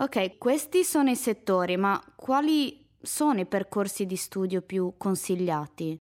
Ok, questi sono i settori, ma quali sono i percorsi di studio più consigliati?